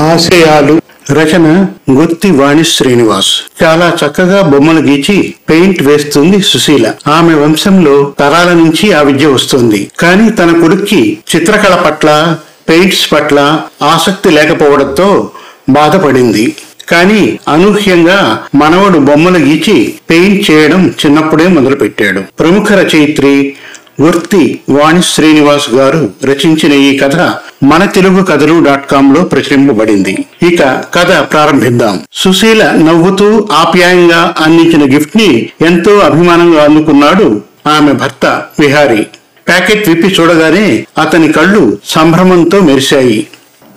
ఆశయాలు. రచన గుత్తి వాణి శ్రీనివాస్. చాలా చక్కగా బొమ్మలు గీచి పెయింట్ వేస్తుంది సుశీల. ఆమె వంశంలో తరాల నుంచి ఆ విద్య వస్తుంది. కానీ తన కొడుక్కి చిత్రకళ పట్ల పెయింట్స్ పట్ల ఆసక్తి లేకపోవడంతో బాధపడింది. కానీ అనూహ్యంగా మనవడు బొమ్మలు గీచి పెయింట్ చేయడం చిన్నప్పుడే మొదలుపెట్టాడు. ప్రముఖ రచయిత్రి వృత్తి వాణి శ్రీనివాస్ గారు రచించిన ఈ కథ మన తెలుగు కథలు డాట్ కామ్లో ప్రచురింపబడింది. ఇక కథ ప్రారంభిద్దాం. సుశీల నవ్వుతూ ఆప్యాయంగా అందించిన గిఫ్ట్ని ఎంతో అభిమానంగా అందుకున్నాడు ఆమె భర్త విహారీ. ప్యాకెట్ విప్పి చూడగానే అతని కళ్ళు సంభ్రమంతో మెరిశాయి.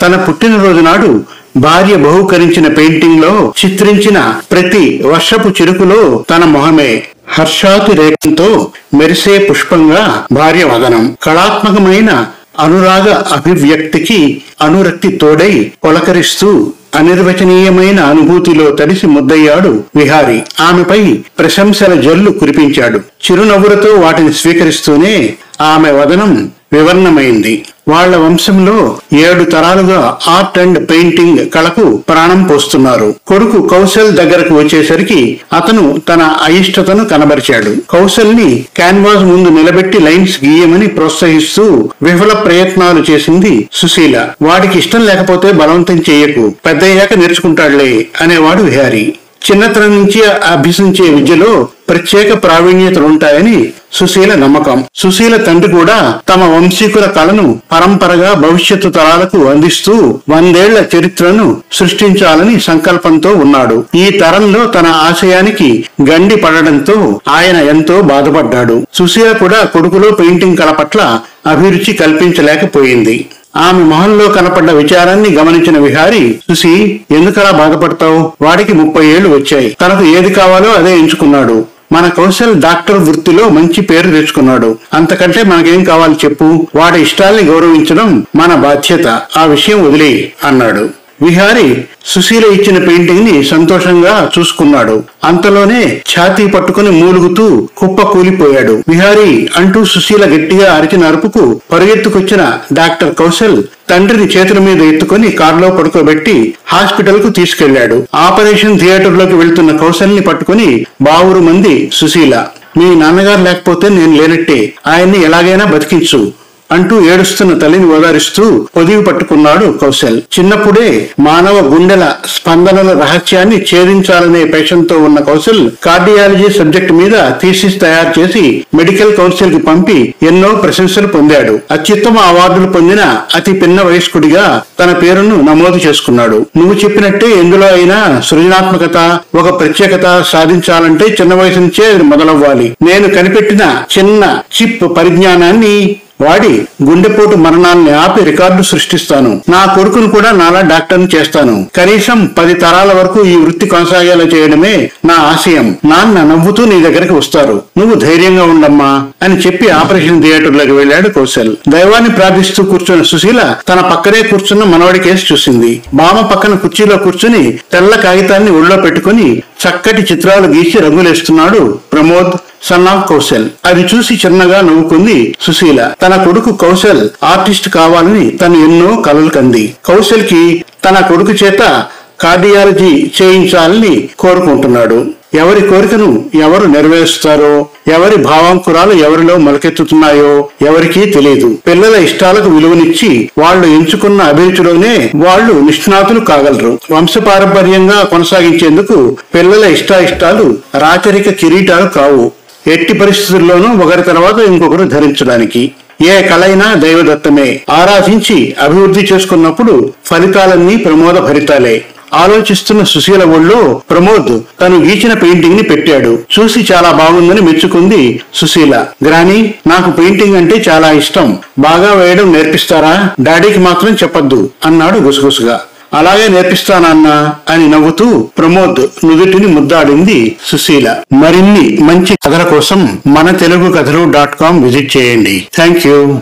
తన పుట్టినరోజు నాడు భార్య బహుకరించిన పెయింటింగ్లో చిత్రించిన ప్రతి వర్షపు చిరుకులో తన మొహమే. హర్షాతిరేకంతో మెరిసే పుష్పంగా భార్య వదనం. కళాత్మకమైన అనురాగ అభివ్యక్తికి అనురక్తి తోడై పొలకరిస్తూ అనిర్వచనీయమైన అనుభూతిలో తడిసి ముద్దయ్యాడు విహారి. ఆమెపై ప్రశంసల జల్లు కురిపించాడు. చిరునవ్వులతో వాటిని స్వీకరిస్తూనే ఆమె వదనం వివర్ణమైంది. వాళ్ళ వంశంలో ఏడు తరాలుగా ఆర్ట్ అండ్ పెయింటింగ్ కళకు ప్రాణం పోస్తున్నారు. కొడుకు కౌశల్ దగ్గరకు వచ్చేసరికి అతను తన అయిష్టతను కనబరిచాడు. కౌశల్ని క్యాన్వాస్ ముందు నిలబెట్టి లైన్స్ గీయమని ప్రోత్సహిస్తూ విఫల ప్రయత్నాలు చేసింది సుశీల. వాడికి ఇష్టం లేకపోతే బలవంతం చేయకు. పెద్దయ్యాక నేర్చుకుంటాడులే అనేవాడు విహారీ. చిన్నతనం నుంచి అభ్యసించే విద్యలో ప్రత్యేక ప్రావీణ్యతలుంటాయని సుశీల నమ్మకం. సుశీల తండ్రి కూడా తమ వంశీకుల కళను పరంపరగా భవిష్యత్తు తరాలకు అందిస్తూ వందేళ్ళ చరిత్రను సృష్టించాలని సంకల్పంతో ఉన్నాడు. ఈ తరంలో తన ఆశయానికి గండి పడడంతో ఆయన ఎంతో బాధపడ్డాడు. సుశీల కూడా కొడుకులో పెయింటింగ్ కళ పట్ల అభిరుచి కల్పించలేకపోయింది. ఆమె మొహంలో కనపడ్డ విచారాన్ని గమనించిన విహారి చూసి ఎందుకలా బాధపడతావు? వాడికి ముప్పై ఏళ్ళు వచ్చాయి. తనకు ఏది కావాలో అదే ఎంచుకున్నాడు. మన కౌశల్ డాక్టర్ వృత్తిలో మంచి పేరు తెచ్చుకున్నాడు. అంతకంటే మనకేం కావాలి చెప్పు? వాడి ఇష్టాల్ని గౌరవించడం మన బాధ్యత. ఆ విషయం వదిలే అన్నాడు. విహారి సుశీల ఇచ్చిన పెయింటింగ్ని సంతోషంగా చూసుకున్నాడు. అంతలోనే ఛాతీ పట్టుకుని మూలుగుతూ కుప్ప కూలిపోయాడు. విహారి అంటూ సుశీల గట్టిగా అరిచిన అరుపుకు పరుగెత్తుకొచ్చిన డాక్టర్ కౌశల్ తండ్రిని చేతుల మీద ఎత్తుకుని కారులో పడుకోబెట్టి హాస్పిటల్కు తీసుకెళ్ళాడు. ఆపరేషన్ థియేటర్లోకి వెళ్తున్న కౌశల్ని పట్టుకుని బావురు మంది సుశీల మీ నాన్నగారు లేకపోతే నేను లేనట్టే. ఆయన్ని ఎలాగైనా బతికించు. అంటూ ఏడుస్తున్న తల్లిని ఓదారిస్తూ పొదివి పట్టుకున్నాడు కౌశల్. చిన్నప్పుడే మానవ గుండెల స్పందనల రహస్యాన్ని ఛేదించాలనే పేషన్తో ఉన్న కౌశల్ కార్డియాలజీ సబ్జెక్ట్ మీద థీసిస్ తయారు చేసి మెడికల్ కౌన్సిల్కి పంపి ఎన్నో ప్రశంసలు పొందాడు. అత్యుత్తమ అవార్డులు పొందిన అతి పిన్న వయస్కుడిగా తన పేరును నమోదు చేసుకున్నాడు. నువ్వు చెప్పినట్టే ఎందులో అయినా సృజనాత్మకత ఒక ప్రత్యేకత సాధించాలంటే చిన్న వయసు నుంచే మొదలవ్వాలి. నేను కనిపెట్టిన చిన్న చిప్ పరిజ్ఞానాన్ని వాడి గుండెపోటు మరణాన్ని ఆపి రికార్డు సృష్టిస్తాను. నా కొడుకును కూడా నాలా డాక్టర్ని చేస్తాను. కనీసం పది తరాల వరకు ఈ వృత్తి కొనసాగేలా చేయడమే నా ఆశయం. నాన్న నవ్వుతూ నీ దగ్గరికి వస్తారు. నువ్వు ధైర్యంగా ఉండమ్మా అని చెప్పి ఆపరేషన్ థియేటర్లోకి వెళ్ళాడు కౌశల్. దైవాన్ని ప్రార్థిస్తూ కూర్చున్న సుశీల తన పక్కనే కూర్చున్న మనవడి కేసు చూసింది. బామ పక్కన కుర్చీలో కూర్చుని తెల్ల కాగితాన్ని ఒళ్ళో పెట్టుకుని చక్కటి చిత్రాలు గీసి రంగులేస్తున్నాడు ప్రమోద్ సన్ ఆఫ్ కౌశల్. అది చూసి చిన్నగా నవ్వుకుంది సుశీల. తన కొడుకు కౌశల్ ఆర్టిస్ట్ కావాలని తను ఎన్నో కలలు కంది. కౌశల్కి తన కొడుకు చేత కార్డియాలజీ చేయించాలని కోరుకుంటున్నాడు. ఎవరి కోరికను ఎవరు నెరవేరుస్తారో ఎవరి భావాంకురాలు ఎవరిలో మొలకెత్తుతున్నాయో ఎవరికీ తెలియదు. పిల్లల ఇష్టాలకు విలువనిచ్చి వాళ్ళు ఎంచుకున్న అభిరుచిలోనే వాళ్ళు నిష్ణాతులు కాగలరు. వంశపారంపర్యంగా కొనసాగించేందుకు పిల్లల ఇష్టాయిష్టాలు రాచరిక కిరీటాలు కావు. ఎట్టి పరిస్థితుల్లోనూ ఒకరి తర్వాత ఇంకొకరు ధరించడానికి. ఏ కళైనా దైవదత్తమే. ఆరాధించి అభివృద్ధి చేసుకున్నప్పుడు ఫలితాలన్నీ ప్రమోద ఫలితాలే. ఆలోచిస్తున్న సుశీల ఒళ్ళో ప్రమోద్ తను గీచిన పెయింటింగ్ని పెట్టాడు. చూసి చాలా బాగుందని మెచ్చుకుంది సుశీల. గ్రాని నాకు పెయింటింగ్ అంటే చాలా ఇష్టం. బాగా వేయడం నేర్పిస్తారా? డాడీకి మాత్రం చెప్పద్దు అన్నాడు గుసగుసగా. అలాగే నేర్పిస్తానన్నా అని నవ్వుతూ ప్రమోద్ నుదుటిని ముద్దాడింది సుశీల. మరిన్ని మంచి కథల కోసం మన తెలుగు కథలు డాట్ కామ్ విజిట్ చేయండి. Thank you.